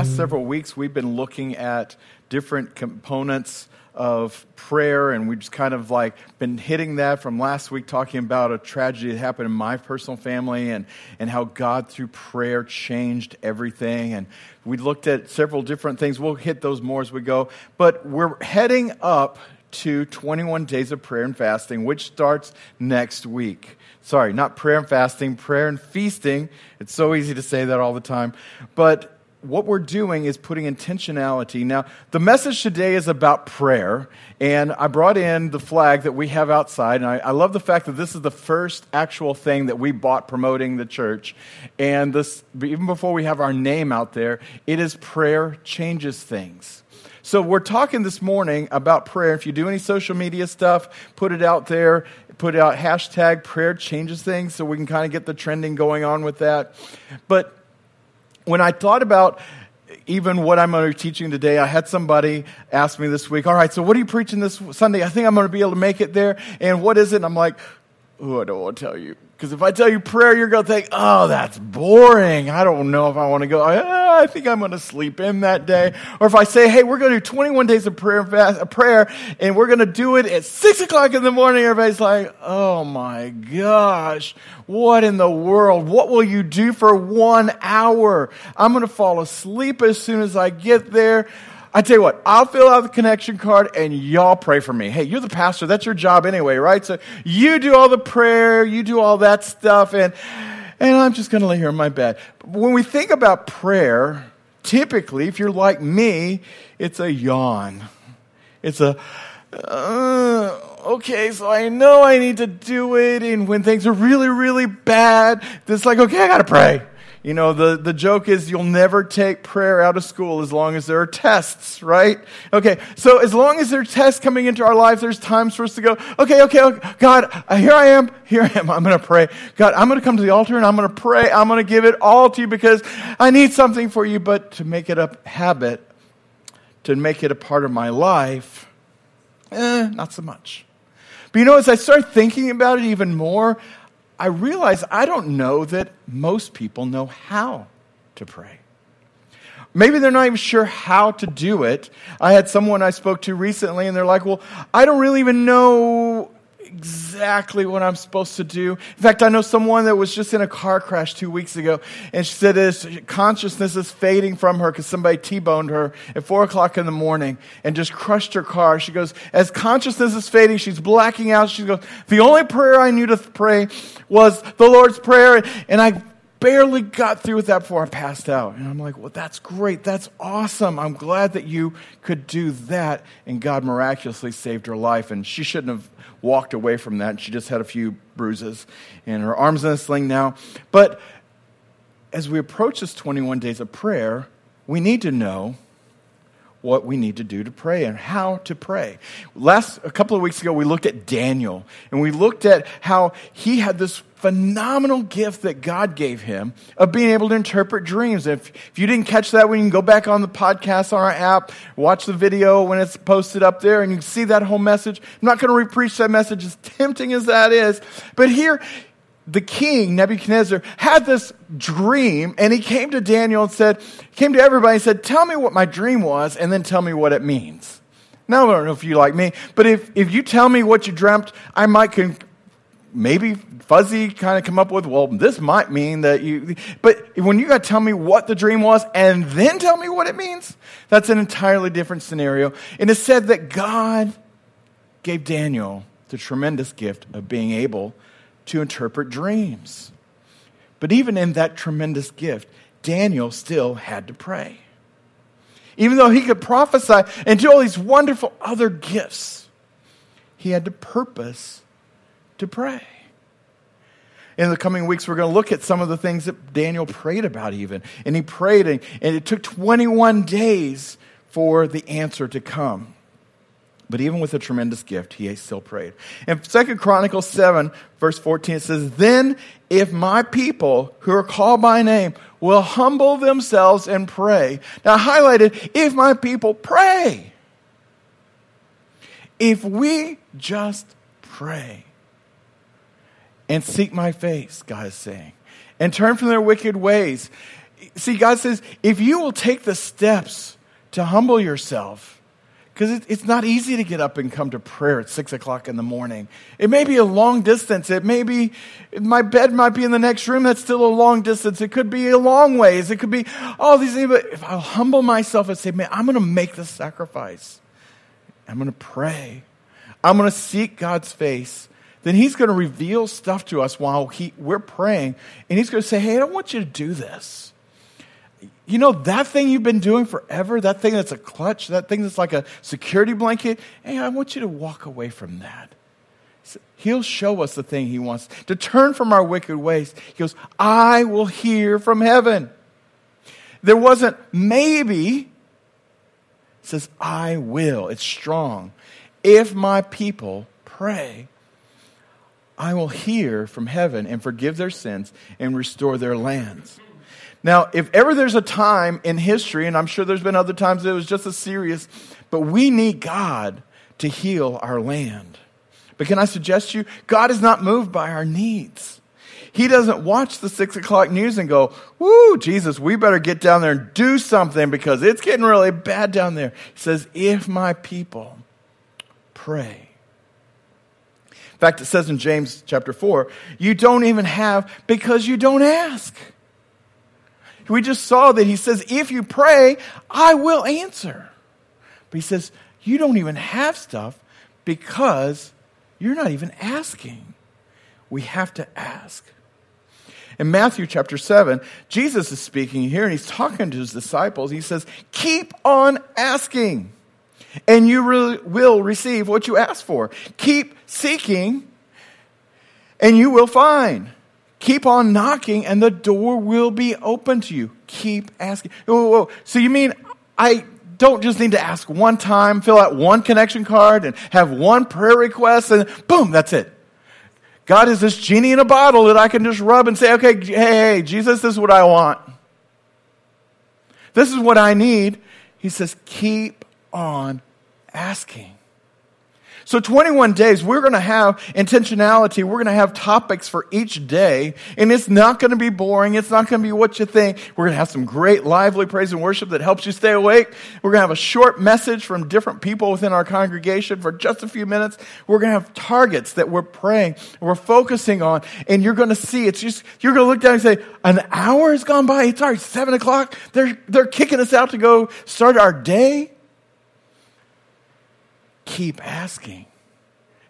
last mm-hmm. several weeks, we've been looking at different components of prayer, and we've just kind of like been hitting that from last week, talking about a tragedy that happened in my personal family and, and how God, through prayer, changed everything. And we looked at several different things. We'll hit those more as we go. But we're heading up to 21 days of prayer and fasting, which starts next week. Sorry, not prayer and fasting, prayer and feasting. It's so easy to say that all the time. But what we're doing is putting intentionality. Now, the message today is about prayer, and I brought in the flag that we have outside, and I, I, love the fact that this is the first actual thing that we bought promoting the church. And this, even before we have our name out there, it is prayer changes things. So, we're talking this morning about prayer. If you do any social media stuff, put it out there. Put out hashtag prayer changes things so we can kind of get the trending going on with that. But when I thought about even what I'm going to be teaching today, I had somebody ask me this week, All right, so what are you preaching this Sunday? I think I'm going to be able to make it there. And what is it? And I'm like, Oh, I don't want to tell you. Because if I tell you prayer, you're going to think, oh, that's boring. I don't know if I want to go. Ah, I think I'm going to sleep in that day. Or if I say, hey, we're going to do 21 days of prayer, fast, a prayer, and we're going to do it at 6 o'clock in the morning, everybody's like, oh my gosh, what in the world? What will you do for one hour? I'm going to fall asleep as soon as I get there. I tell you what, I'll fill out the connection card and y'all pray for me. Hey, you're the pastor. That's your job anyway, right? So you do all the prayer, you do all that stuff, and, and I'm just going to lay here in my bed. When we think about prayer, typically, if you're like me, it's a yawn. It's a, uh, okay, so I know I need to do it, and when things are really, really bad, it's like, okay, I got to pray. You know, the, the joke is you'll never take prayer out of school as long as there are tests, right? Okay, so as long as there are tests coming into our lives, there's times for us to go, okay, okay, okay God, uh, here I am, here I am, I'm going to pray. God, I'm going to come to the altar and I'm going to pray. I'm going to give it all to you because I need something for you, but to make it a habit, to make it a part of my life, eh, not so much. But you know, as I start thinking about it even more, I realize I don't know that most people know how to pray. Maybe they're not even sure how to do it. I had someone I spoke to recently, and they're like, Well, I don't really even know exactly what I'm supposed to do. In fact, I know someone that was just in a car crash two weeks ago, and she said this consciousness is fading from her because somebody T-boned her at four o'clock in the morning and just crushed her car. She goes, as consciousness is fading, she's blacking out. She goes, the only prayer I knew to pray was the Lord's Prayer, and I barely got through with that before I passed out. And I'm like, well, that's great. That's awesome. I'm glad that you could do that. And God miraculously saved her life. And she shouldn't have walked away from that. She just had a few bruises and her arm's in a sling now. But as we approach this 21 days of prayer, we need to know what we need to do to pray and how to pray. Last a couple of weeks ago we looked at Daniel and we looked at how he had this phenomenal gift that God gave him of being able to interpret dreams. If, if you didn't catch that, we can go back on the podcast on our app, watch the video when it's posted up there, and you can see that whole message. I'm not going to repreach that message, as tempting as that is. But here, the king, Nebuchadnezzar, had this dream, and he came to Daniel and said, came to everybody and said, Tell me what my dream was, and then tell me what it means. Now, I don't know if you like me, but if, if you tell me what you dreamt, I might con- maybe fuzzy kind of come up with, well, this might mean that you, but when you got to tell me what the dream was and then tell me what it means, that's an entirely different scenario. And it said that God gave Daniel the tremendous gift of being able to interpret dreams. But even in that tremendous gift, Daniel still had to pray. Even though he could prophesy and do all these wonderful other gifts, he had to purpose to pray. In the coming weeks, we're going to look at some of the things that Daniel prayed about, even. And he prayed, and, and it took 21 days for the answer to come. But even with a tremendous gift, he still prayed. In Second Chronicles 7, verse 14, it says, Then if my people who are called by name will humble themselves and pray. Now, highlighted, if my people pray. If we just pray and seek my face, God is saying, and turn from their wicked ways. See, God says, if you will take the steps to humble yourself, because it, it's not easy to get up and come to prayer at six o'clock in the morning. It may be a long distance. It may be, my bed might be in the next room. That's still a long distance. It could be a long ways. It could be all these things. But if I'll humble myself and say, man, I'm going to make the sacrifice, I'm going to pray, I'm going to seek God's face, then He's going to reveal stuff to us while he, we're praying. And He's going to say, hey, I don't want you to do this you know, that thing you've been doing forever, that thing that's a clutch, that thing that's like a security blanket, hey, I want you to walk away from that. He'll show us the thing he wants to turn from our wicked ways. He goes, I will hear from heaven. There wasn't maybe. It says, I will. It's strong. If my people pray, I will hear from heaven and forgive their sins and restore their lands. Now, if ever there's a time in history, and I'm sure there's been other times it was just as serious, but we need God to heal our land. But can I suggest you, God is not moved by our needs. He doesn't watch the six o'clock news and go, Woo, Jesus, we better get down there and do something because it's getting really bad down there. He says, If my people pray. In fact, it says in James chapter 4, you don't even have because you don't ask. We just saw that he says, if you pray, I will answer. But he says, you don't even have stuff because you're not even asking. We have to ask. In Matthew chapter 7, Jesus is speaking here and he's talking to his disciples. He says, Keep on asking, and you re- will receive what you ask for. Keep seeking, and you will find. Keep on knocking and the door will be open to you. Keep asking. Whoa, whoa. So you mean I don't just need to ask one time, fill out one connection card and have one prayer request and boom, that's it. God is this genie in a bottle that I can just rub and say, okay, hey, hey, Jesus, this is what I want. This is what I need. He says, keep on asking. So 21 days, we're going to have intentionality. We're going to have topics for each day. And it's not going to be boring. It's not going to be what you think. We're going to have some great lively praise and worship that helps you stay awake. We're going to have a short message from different people within our congregation for just a few minutes. We're going to have targets that we're praying, we're focusing on. And you're going to see, it's just, you're going to look down and say, an hour has gone by. It's already seven o'clock. They're, they're kicking us out to go start our day keep asking.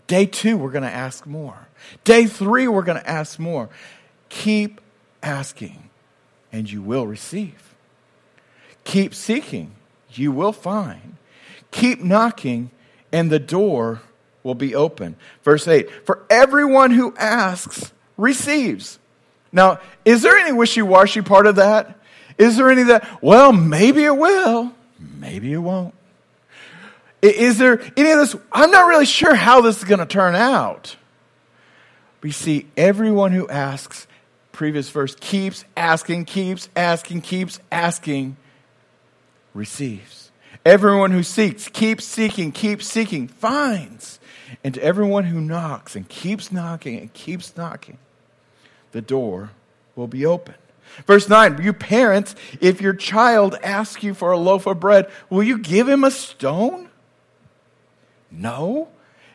Day two, we're going to ask more. Day three, we're going to ask more. Keep asking, and you will receive. Keep seeking, you will find. Keep knocking, and the door will be open. Verse 8 For everyone who asks receives. Now, is there any wishy washy part of that? Is there any that, well, maybe it will, maybe it won't? Is there any of this? I'm not really sure how this is going to turn out. We see, everyone who asks, previous verse, keeps asking, keeps asking, keeps asking, receives. Everyone who seeks, keeps seeking, keeps seeking, finds. And to everyone who knocks and keeps knocking and keeps knocking, the door will be open. Verse 9, you parents, if your child asks you for a loaf of bread, will you give him a stone? No.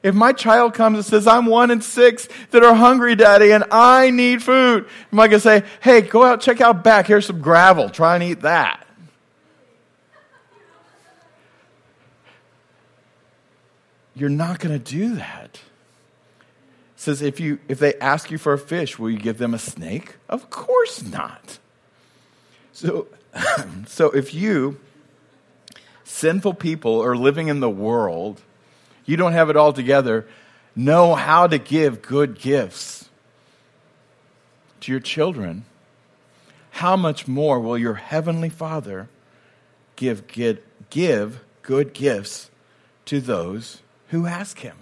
If my child comes and says, I'm one in six that are hungry, daddy, and I need food, am I going to say, hey, go out, check out back, here's some gravel, try and eat that? You're not going to do that. It says, if, you, if they ask you for a fish, will you give them a snake? Of course not. So, so if you, sinful people, are living in the world, you don't have it all together, know how to give good gifts to your children, how much more will your heavenly Father give, give, good gifts to those who ask him?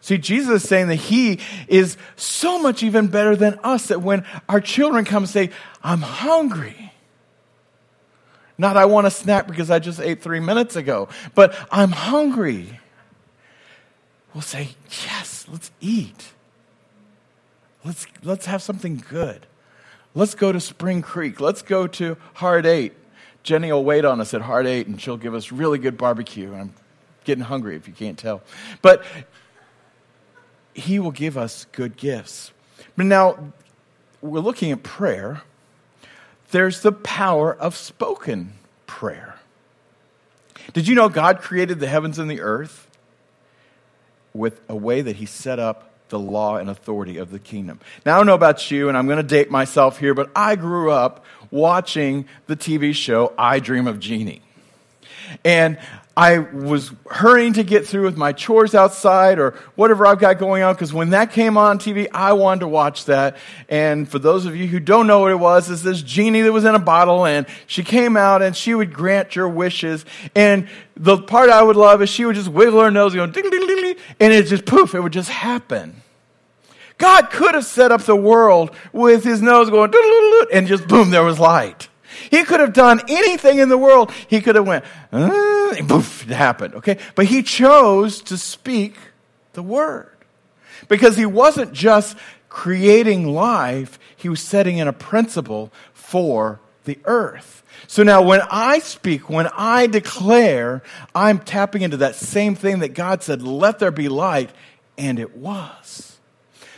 See, Jesus is saying that He is so much even better than us that when our children come and say, I'm hungry, not I want a snack because I just ate three minutes ago, but I'm hungry we'll say, Yes, let's eat. Let's, let's have something good. Let's go to Spring Creek. Let's go to Hard Eight. Jenny will wait on us at Hard Eight and she'll give us really good barbecue. I'm getting hungry if you can't tell. But He will give us good gifts. But now, we're looking at prayer. There's the power of spoken prayer. Did you know God created the heavens and the earth with a way that He set up the law and authority of the kingdom? Now, I don't know about you, and I'm going to date myself here, but I grew up watching the TV show I Dream of Jeannie. And I was hurrying to get through with my chores outside or whatever I've got going on because when that came on TV, I wanted to watch that. And for those of you who don't know what it was, it's this genie that was in a bottle and she came out and she would grant your wishes. And the part I would love is she would just wiggle her nose and going, ding, ding, ding, and it just poof, it would just happen. God could have set up the world with his nose going, and just boom, there was light. He could have done anything in the world. He could have went, uh, poof, it happened, okay? But he chose to speak the word. Because he wasn't just creating life, he was setting in a principle for the earth. So now when I speak, when I declare, I'm tapping into that same thing that God said, let there be light, and it was.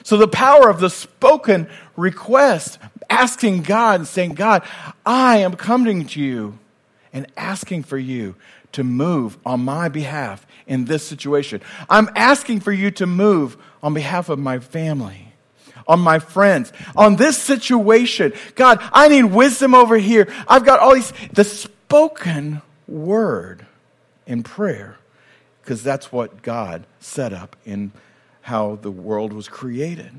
So the power of the spoken request, asking God and saying, God, I am coming to you and asking for you to move on my behalf in this situation. I'm asking for you to move on behalf of my family, on my friends, on this situation. God, I need wisdom over here. I've got all these, the spoken word in prayer, because that's what God set up in how the world was created.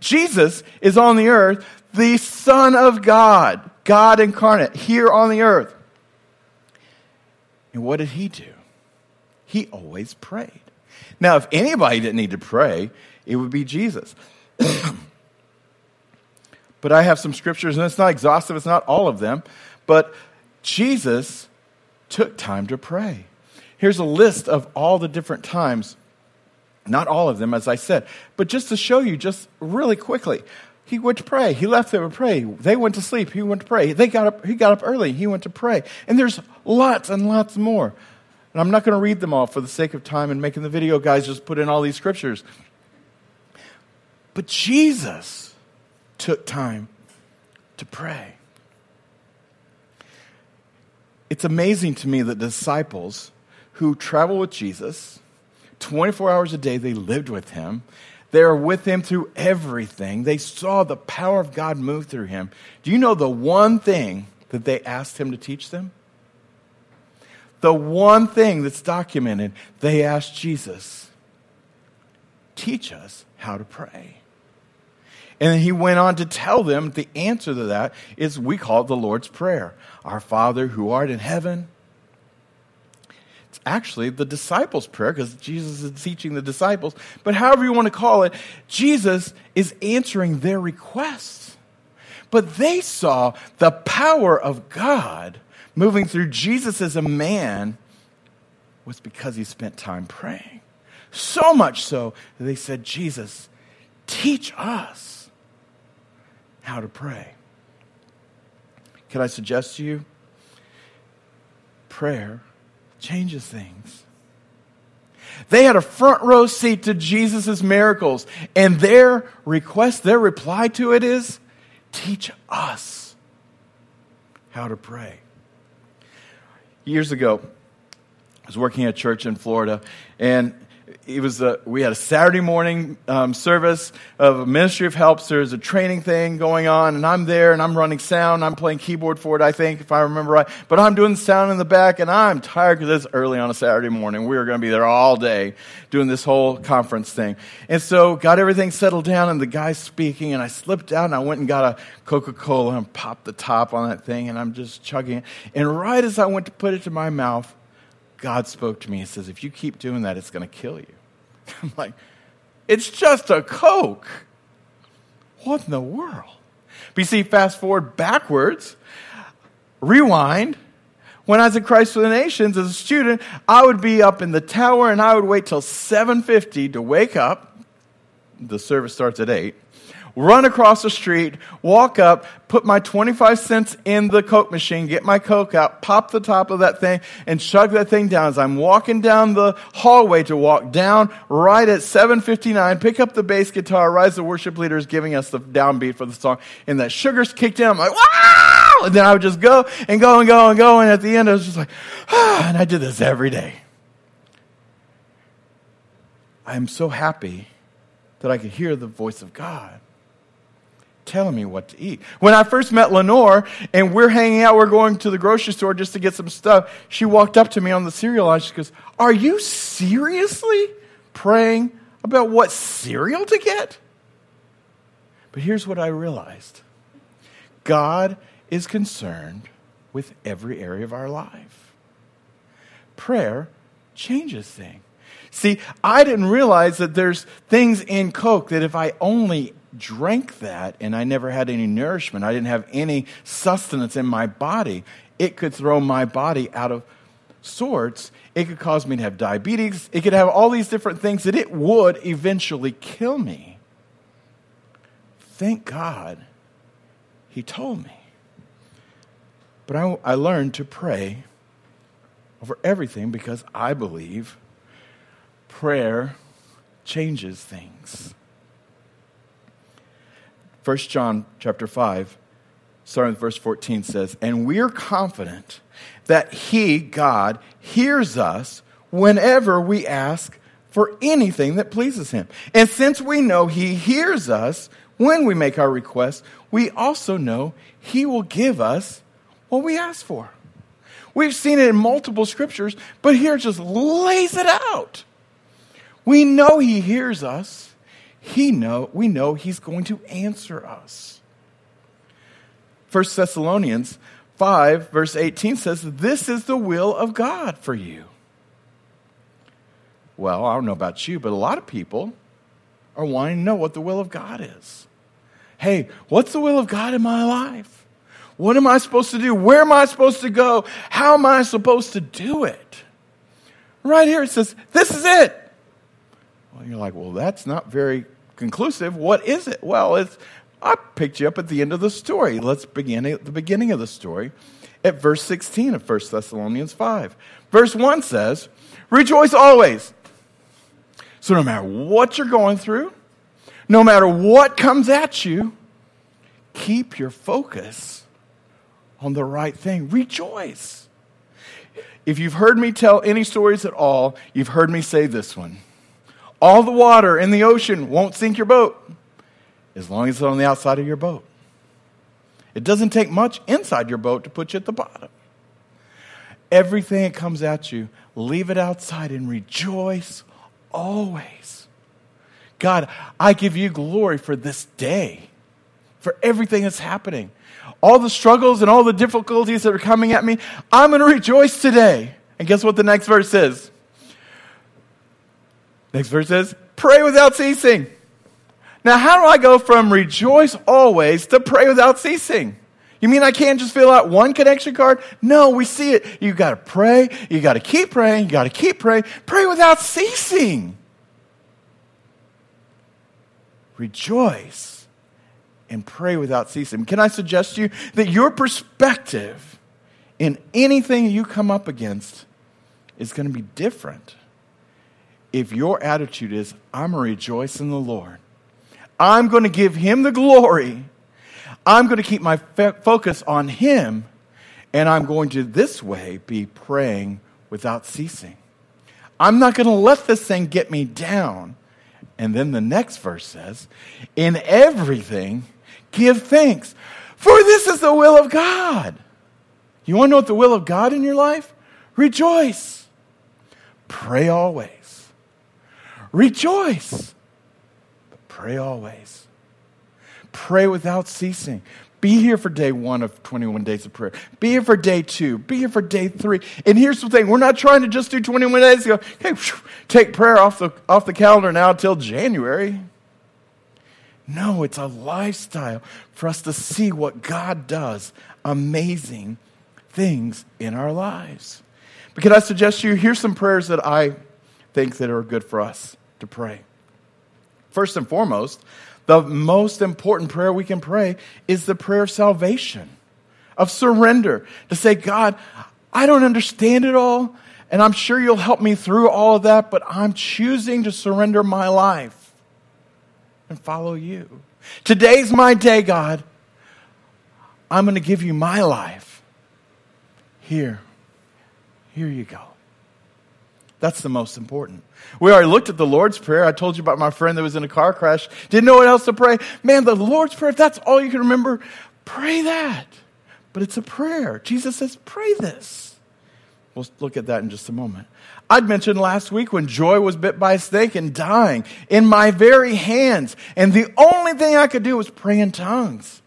Jesus is on the earth, the Son of God, God incarnate, here on the earth. And what did he do? He always prayed. Now, if anybody didn't need to pray, it would be Jesus. but I have some scriptures, and it's not exhaustive, it's not all of them, but Jesus took time to pray. Here's a list of all the different times not all of them, as I said. But just to show you, just really quickly, he went to pray. He left them to pray. They went to sleep. He went to pray. They got up, he got up early. He went to pray. And there's lots and lots more. And I'm not going to read them all for the sake of time and making the video guys just put in all these scriptures. But Jesus took time to pray. It's amazing to me that disciples who travel with Jesus, 24 hours a day, they lived with him. They were with him through everything. They saw the power of God move through him. Do you know the one thing that they asked him to teach them? The one thing that's documented, they asked Jesus, teach us how to pray. And then he went on to tell them the answer to that is we call it the Lord's Prayer. Our Father who art in heaven, actually the disciples' prayer because Jesus is teaching the disciples. But however you want to call it, Jesus is answering their requests. But they saw the power of God moving through Jesus as a man was because he spent time praying. So much so that they said, Jesus, teach us how to pray. Can I suggest to you? Prayer changes things. They had a front row seat to Jesus' miracles, and their request, their reply to it is teach us how to pray. Years ago, I was working at a church in Florida, and it was a, we had a Saturday morning um, service of ministry of helps. There's a training thing going on, and I'm there and I'm running sound. I'm playing keyboard for it, I think, if I remember right. But I'm doing sound in the back, and I'm tired because it's early on a Saturday morning. We were going to be there all day doing this whole conference thing, and so got everything settled down, and the guy's speaking, and I slipped out and I went and got a Coca Cola and popped the top on that thing, and I'm just chugging it. And right as I went to put it to my mouth, God spoke to me and says, If you keep doing that, it's going to kill you. I'm like, It's just a Coke. What in the world? But you see, fast forward backwards, rewind. When I was at Christ for the Nations as a student, I would be up in the tower and I would wait till 7:50 to wake up. The service starts at 8 run across the street, walk up, put my 25 cents in the Coke machine, get my Coke out, pop the top of that thing, and chug that thing down. As I'm walking down the hallway to walk down, right at 7.59, pick up the bass guitar, Rise the worship leader is giving us the downbeat for the song, and that sugar's kicked in. I'm like, wow! And then I would just go and go and go and go, and at the end I was just like, ah, and I did this every day. I'm so happy that I could hear the voice of God telling me what to eat. When I first met Lenore and we're hanging out, we're going to the grocery store just to get some stuff, she walked up to me on the cereal aisle. She goes, Are you seriously praying about what cereal to get? But here's what I realized God is concerned with every area of our life. Prayer changes things. See, I didn't realize that there's things in Coke that if I only drank that and I never had any nourishment, I didn't have any sustenance in my body, it could throw my body out of sorts. It could cause me to have diabetes. It could have all these different things that it would eventually kill me. Thank God he told me. But I, I learned to pray over everything because I believe prayer changes things. 1 John chapter 5, starting with verse 14 says, And we're confident that He, God, hears us whenever we ask for anything that pleases Him. And since we know He hears us when we make our requests, we also know He will give us what we ask for. We've seen it in multiple scriptures, but here just lays it out. We know he hears us. He know, we know he's going to answer us. 1 Thessalonians 5, verse 18 says, This is the will of God for you. Well, I don't know about you, but a lot of people are wanting to know what the will of God is. Hey, what's the will of God in my life? What am I supposed to do? Where am I supposed to go? How am I supposed to do it? Right here it says, This is it. Well, you're like, well, that's not very conclusive. What is it? Well, it's, I picked you up at the end of the story. Let's begin at the beginning of the story at verse 16 of 1 Thessalonians 5. Verse 1 says, Rejoice always. So no matter what you're going through, no matter what comes at you, keep your focus on the right thing. Rejoice. If you've heard me tell any stories at all, you've heard me say this one. All the water in the ocean won't sink your boat as long as it's on the outside of your boat. It doesn't take much inside your boat to put you at the bottom. Everything that comes at you, leave it outside and rejoice always. God, I give you glory for this day, for everything that's happening. All the struggles and all the difficulties that are coming at me, I'm going to rejoice today. And guess what the next verse is? Next verse says, pray without ceasing. Now, how do I go from rejoice always to pray without ceasing? You mean I can't just fill out one connection card? No, we see it. You got to pray. You got to keep praying. You got to keep praying. Pray without ceasing. Rejoice and pray without ceasing. Can I suggest to you that your perspective in anything you come up against is going to be different? If your attitude is, I'm going to rejoice in the Lord, I'm going to give Him the glory, I'm going to keep my focus on Him, and I'm going to this way be praying without ceasing. I'm not going to let this thing get me down. And then the next verse says, In everything, give thanks, for this is the will of God. You want to know what the will of God in your life? Rejoice. Pray always. Rejoice. But pray always. Pray without ceasing. Be here for day one of 21 days of prayer. Be here for day two. Be here for day three. And here's the thing we're not trying to just do 21 days go, hey, take prayer off the, off the calendar now until January. No, it's a lifestyle for us to see what God does amazing things in our lives. But can I suggest to you, here's some prayers that I think that are good for us to pray. First and foremost, the most important prayer we can pray is the prayer of salvation, of surrender, to say, God, I don't understand it all, and I'm sure you'll help me through all of that, but I'm choosing to surrender my life and follow you. Today's my day, God. I'm going to give you my life. Here, here you go. That's the most important. We already looked at the Lord's Prayer. I told you about my friend that was in a car crash, didn't know what else to pray. Man, the Lord's Prayer, if that's all you can remember, pray that. But it's a prayer. Jesus says, pray this. We'll look at that in just a moment. I'd mentioned last week when Joy was bit by a snake and dying in my very hands. And the only thing I could do was pray in tongues.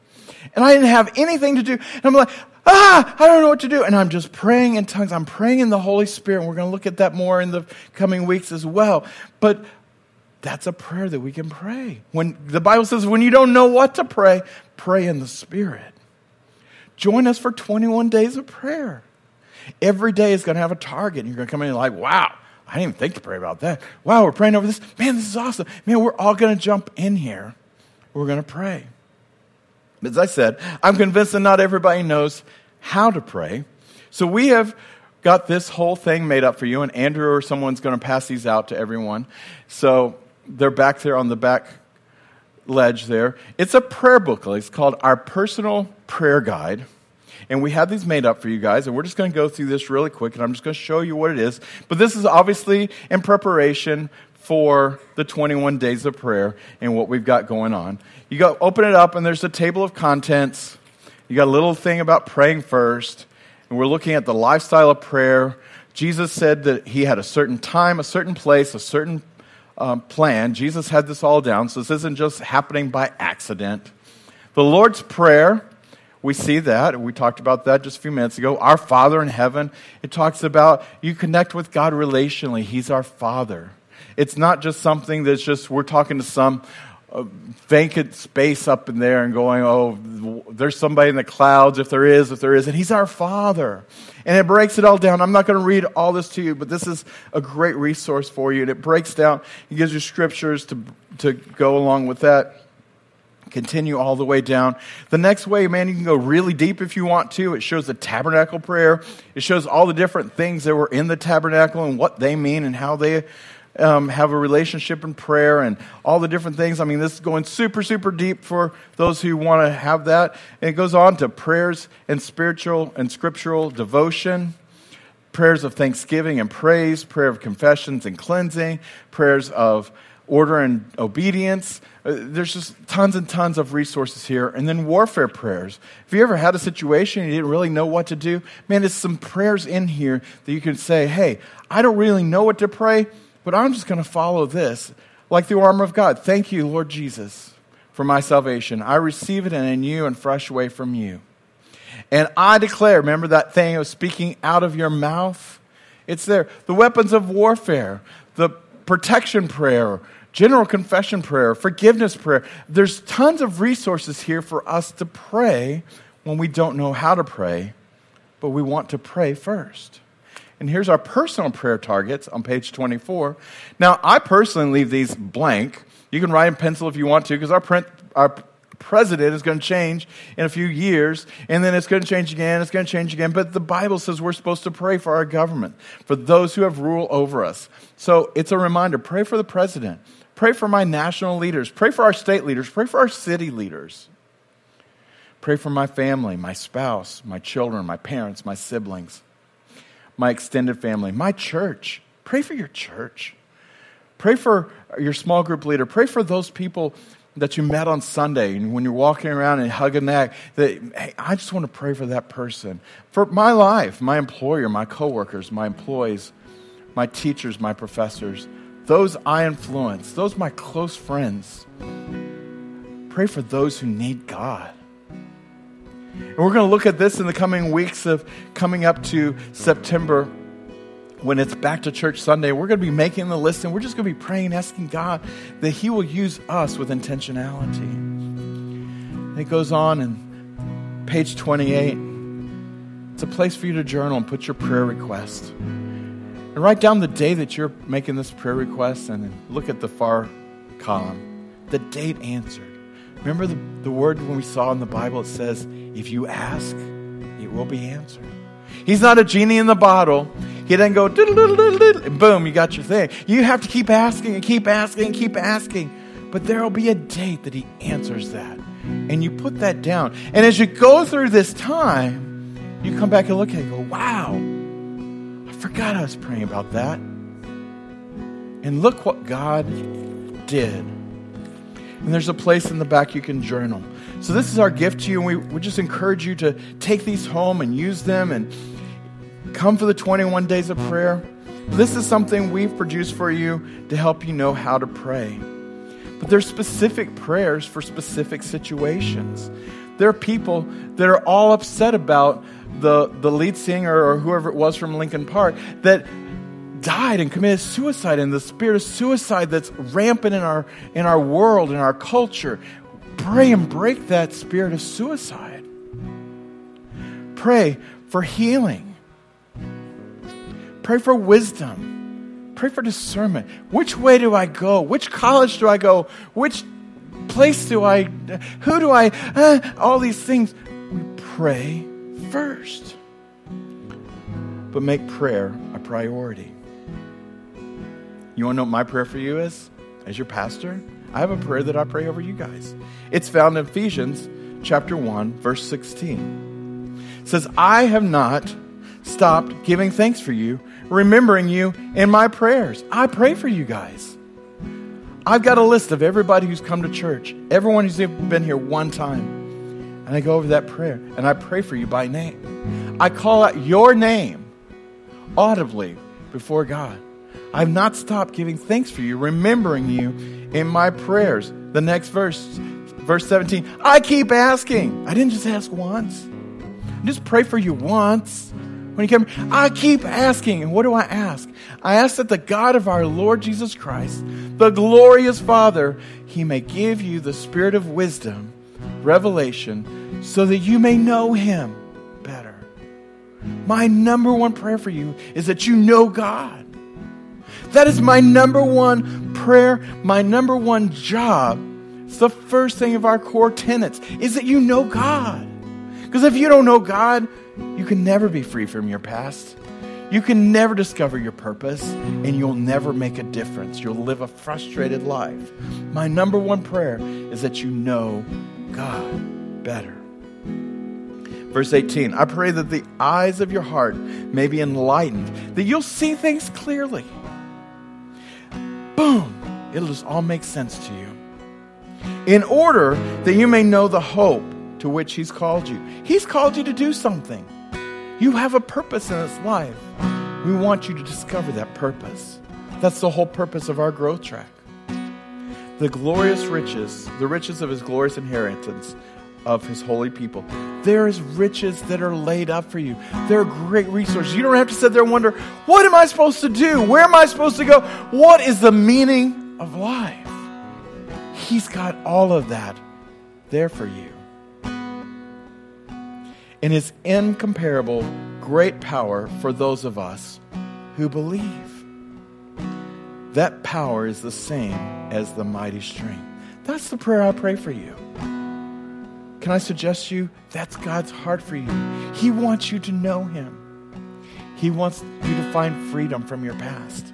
And I didn't have anything to do. And I'm like, ah, I don't know what to do. And I'm just praying in tongues. I'm praying in the Holy Spirit. And we're going to look at that more in the coming weeks as well. But that's a prayer that we can pray. When the Bible says, when you don't know what to pray, pray in the Spirit. Join us for 21 days of prayer. Every day is going to have a target. And you're going to come in and like, wow, I didn't even think to pray about that. Wow, we're praying over this. Man, this is awesome. Man, we're all going to jump in here. We're going to pray. As I said, I'm convinced that not everybody knows how to pray. So we have got this whole thing made up for you, and Andrew or someone's going to pass these out to everyone. So they're back there on the back ledge there. It's a prayer booklet. It's called Our Personal Prayer Guide. And we have these made up for you guys, and we're just going to go through this really quick, and I'm just going to show you what it is. But this is obviously in preparation for the 21 days of prayer and what we've got going on. You go open it up, and there's a table of contents. You got a little thing about praying first, and we're looking at the lifestyle of prayer. Jesus said that he had a certain time, a certain place, a certain um, plan. Jesus had this all down, so this isn't just happening by accident. The Lord's Prayer, we see that. We talked about that just a few minutes ago. Our Father in heaven, it talks about you connect with God relationally. He's our Father. It's not just something that's just, we're talking to some uh, vacant space up in there and going, oh, there's somebody in the clouds, if there is, if there isn't. He's our Father. And it breaks it all down. I'm not going to read all this to you, but this is a great resource for you. And it breaks down, it gives you scriptures to, to go along with that. Continue all the way down. The next way, man, you can go really deep if you want to. It shows the tabernacle prayer. It shows all the different things that were in the tabernacle and what they mean and how they um, have a relationship in prayer and all the different things. I mean, this is going super, super deep for those who want to have that. And it goes on to prayers and spiritual and scriptural devotion, prayers of thanksgiving and praise, prayer of confessions and cleansing, prayers of order and obedience. Uh, there's just tons and tons of resources here. And then warfare prayers. Have you ever had a situation and you didn't really know what to do? Man, there's some prayers in here that you can say, hey, I don't really know what to pray but I'm just going to follow this like the armor of God. Thank you, Lord Jesus, for my salvation. I receive it in a new and fresh way from you. And I declare, remember that thing of speaking out of your mouth? It's there. The weapons of warfare, the protection prayer, general confession prayer, forgiveness prayer. There's tons of resources here for us to pray when we don't know how to pray, but we want to pray first. And here's our personal prayer targets on page 24. Now, I personally leave these blank. You can write in pencil if you want to, because our, our president is going to change in a few years, and then it's going to change again, it's going to change again. But the Bible says we're supposed to pray for our government, for those who have rule over us. So it's a reminder pray for the president, pray for my national leaders, pray for our state leaders, pray for our city leaders. Pray for my family, my spouse, my children, my parents, my siblings my extended family, my church. Pray for your church. Pray for your small group leader. Pray for those people that you met on Sunday and when you're walking around and hugging that, that hey, I just want to pray for that person. For my life, my employer, my coworkers, my employees, my teachers, my professors, those I influence, those my close friends. Pray for those who need God. And we're going to look at this in the coming weeks of coming up to September when it's back to church Sunday. We're going to be making the list and we're just going to be praying, asking God that He will use us with intentionality. And it goes on in page 28. It's a place for you to journal and put your prayer request. And write down the day that you're making this prayer request and look at the far column. The date answered. Remember the, the word when we saw in the Bible, it says, if you ask, it will be answered. He's not a genie in the bottle. He doesn't go, and boom, you got your thing. You have to keep asking and keep asking and keep asking. But there will be a date that he answers that. And you put that down. And as you go through this time, you come back and look at it and go, wow, I forgot I was praying about that. And look what God did. And there's a place in the back you can journal. So, this is our gift to you, and we, we just encourage you to take these home and use them and come for the 21 days of prayer. This is something we've produced for you to help you know how to pray. But there's specific prayers for specific situations. There are people that are all upset about the, the lead singer or whoever it was from Linkin Park that died and committed suicide and the spirit of suicide that's rampant in our in our world in our culture. Pray and break that spirit of suicide. Pray for healing. Pray for wisdom. Pray for discernment. Which way do i go? Which college do i go? Which place do i who do i uh, all these things. We pray first. But make prayer a priority you want to know what my prayer for you is? As your pastor, I have a prayer that I pray over you guys. It's found in Ephesians chapter 1, verse 16. It says, I have not stopped giving thanks for you, remembering you in my prayers. I pray for you guys. I've got a list of everybody who's come to church, everyone who's been here one time. And I go over that prayer and I pray for you by name. I call out your name audibly before God. I've not stopped giving thanks for you, remembering you in my prayers. The next verse, verse 17. I keep asking. I didn't just ask once. I just pray for you once. When you come, I keep asking. And what do I ask? I ask that the God of our Lord Jesus Christ, the glorious Father, he may give you the spirit of wisdom, revelation, so that you may know him better. My number one prayer for you is that you know God that is my number one prayer, my number one job. It's the first thing of our core tenets is that you know God. Because if you don't know God, you can never be free from your past. You can never discover your purpose, and you'll never make a difference. You'll live a frustrated life. My number one prayer is that you know God better. Verse 18 I pray that the eyes of your heart may be enlightened, that you'll see things clearly boom, it'll just all make sense to you. In order that you may know the hope to which He's called you. He's called you to do something. You have a purpose in this life. We want you to discover that purpose. That's the whole purpose of our growth track. The glorious riches, the riches of His glorious inheritance of his holy people. There is riches that are laid up for you. There are great resources. You don't have to sit there and wonder, what am I supposed to do? Where am I supposed to go? What is the meaning of life? He's got all of that there for you. In his incomparable great power for those of us who believe. That power is the same as the mighty strength. That's the prayer I pray for you. Can I suggest you that's God's heart for you? He wants you to know Him. He wants you to find freedom from your past.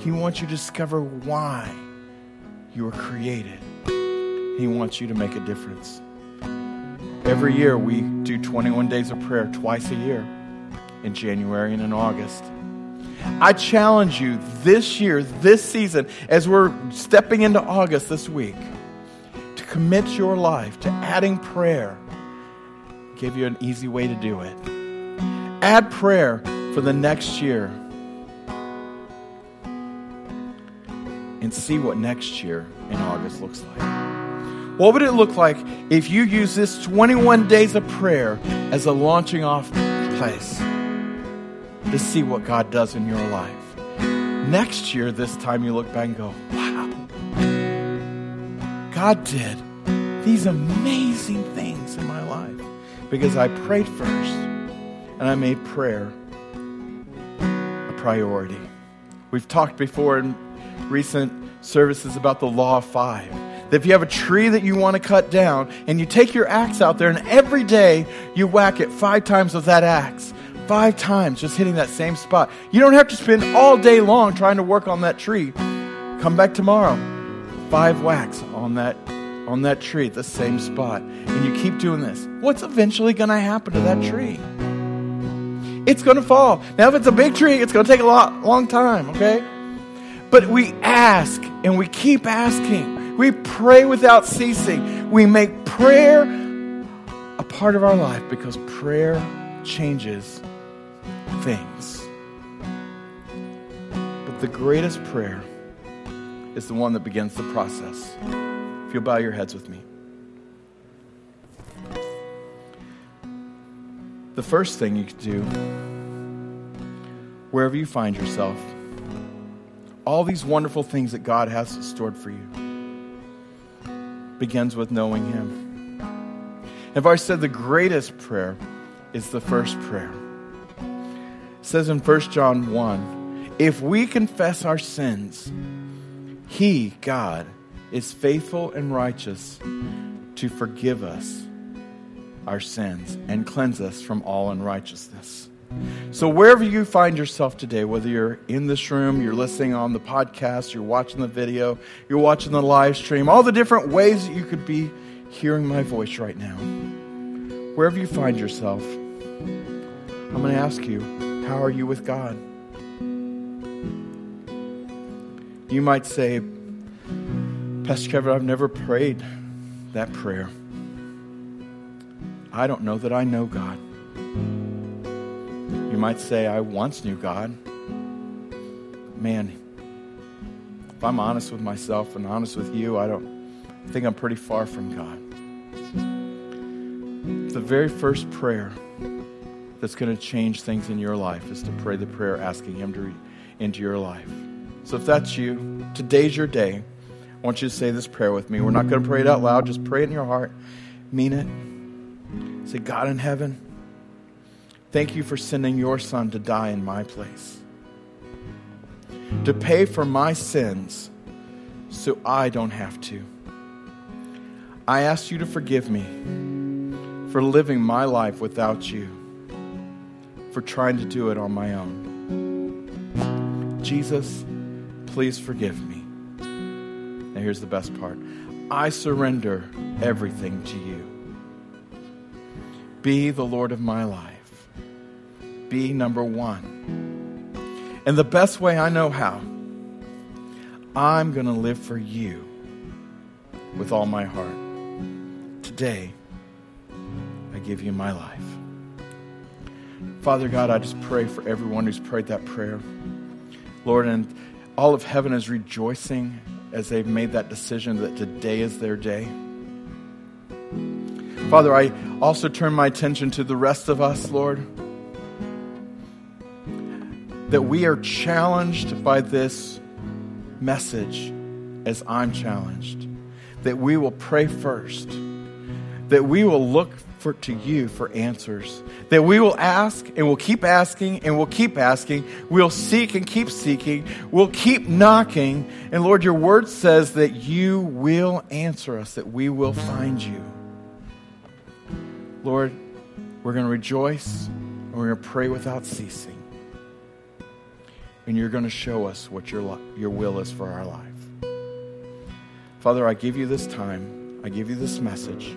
He wants you to discover why you were created. He wants you to make a difference. Every year we do 21 days of prayer twice a year in January and in August. I challenge you this year, this season, as we're stepping into August this week commit your life to adding prayer, give you an easy way to do it. Add prayer for the next year. And see what next year in August looks like. What would it look like if you use this 21 days of prayer as a launching off place to see what God does in your life? Next year, this time you look back and go, wow, God did these amazing things in my life because I prayed first and I made prayer a priority. We've talked before in recent services about the law of five that if you have a tree that you want to cut down and you take your axe out there and every day you whack it five times with that axe, five times just hitting that same spot, you don't have to spend all day long trying to work on that tree. Come back tomorrow, five whacks on that on that tree at the same spot, and you keep doing this. What's eventually going to happen to that tree? It's going to fall. Now, if it's a big tree, it's going to take a lot, long time. Okay, but we ask and we keep asking we pray without ceasing. We make prayer a part of our life because prayer changes things. But the greatest prayer is the one that begins the process. If you'll bow your heads with me. The first thing you could do, wherever you find yourself, all these wonderful things that God has stored for you begins with knowing Him. If I said the greatest prayer is the first prayer, it says in 1 John 1 if we confess our sins, He, God, is faithful and righteous to forgive us our sins and cleanse us from all unrighteousness. So, wherever you find yourself today, whether you're in this room, you're listening on the podcast, you're watching the video, you're watching the live stream, all the different ways that you could be hearing my voice right now, wherever you find yourself, I'm going to ask you, how are you with God? You might say, Pastor Kevin, I've never prayed that prayer. I don't know that I know God. You might say, I once knew God. Man, if I'm honest with myself and honest with you, I don't I think I'm pretty far from God. The very first prayer that's going to change things in your life is to pray the prayer asking Him to re- into your life. So if that's you, today's your day. I want you to say this prayer with me. We're not going to pray it out loud, just pray it in your heart. Mean it. Say, God in heaven, Thank you for sending your son to die in my place, to pay for my sins so I don't have to. I ask you to forgive me for living my life without you, for trying to do it on my own. Jesus, please forgive me. Here's the best part I surrender everything to you. Be the Lord of my life be number one. And the best way I know how, I'm going to live for you with all my heart. Today, I give you my life. Father God, I just pray for everyone who's prayed that prayer. Lord, and all of heaven is rejoicing as they've made that decision that today is their day. Father, I also turn my attention to the rest of us, Lord that we are challenged by this message as I'm challenged. That we will pray first. That we will look to you for answers. That we will ask and we'll keep asking and we'll keep asking. We'll seek and keep seeking. We'll keep knocking. And Lord, your word says that you will answer us, that we will find you. Lord, we're going to rejoice and we're going to pray without ceasing and you're going to show us what your, your will is for our life. Father, I give you this time. I give you this message.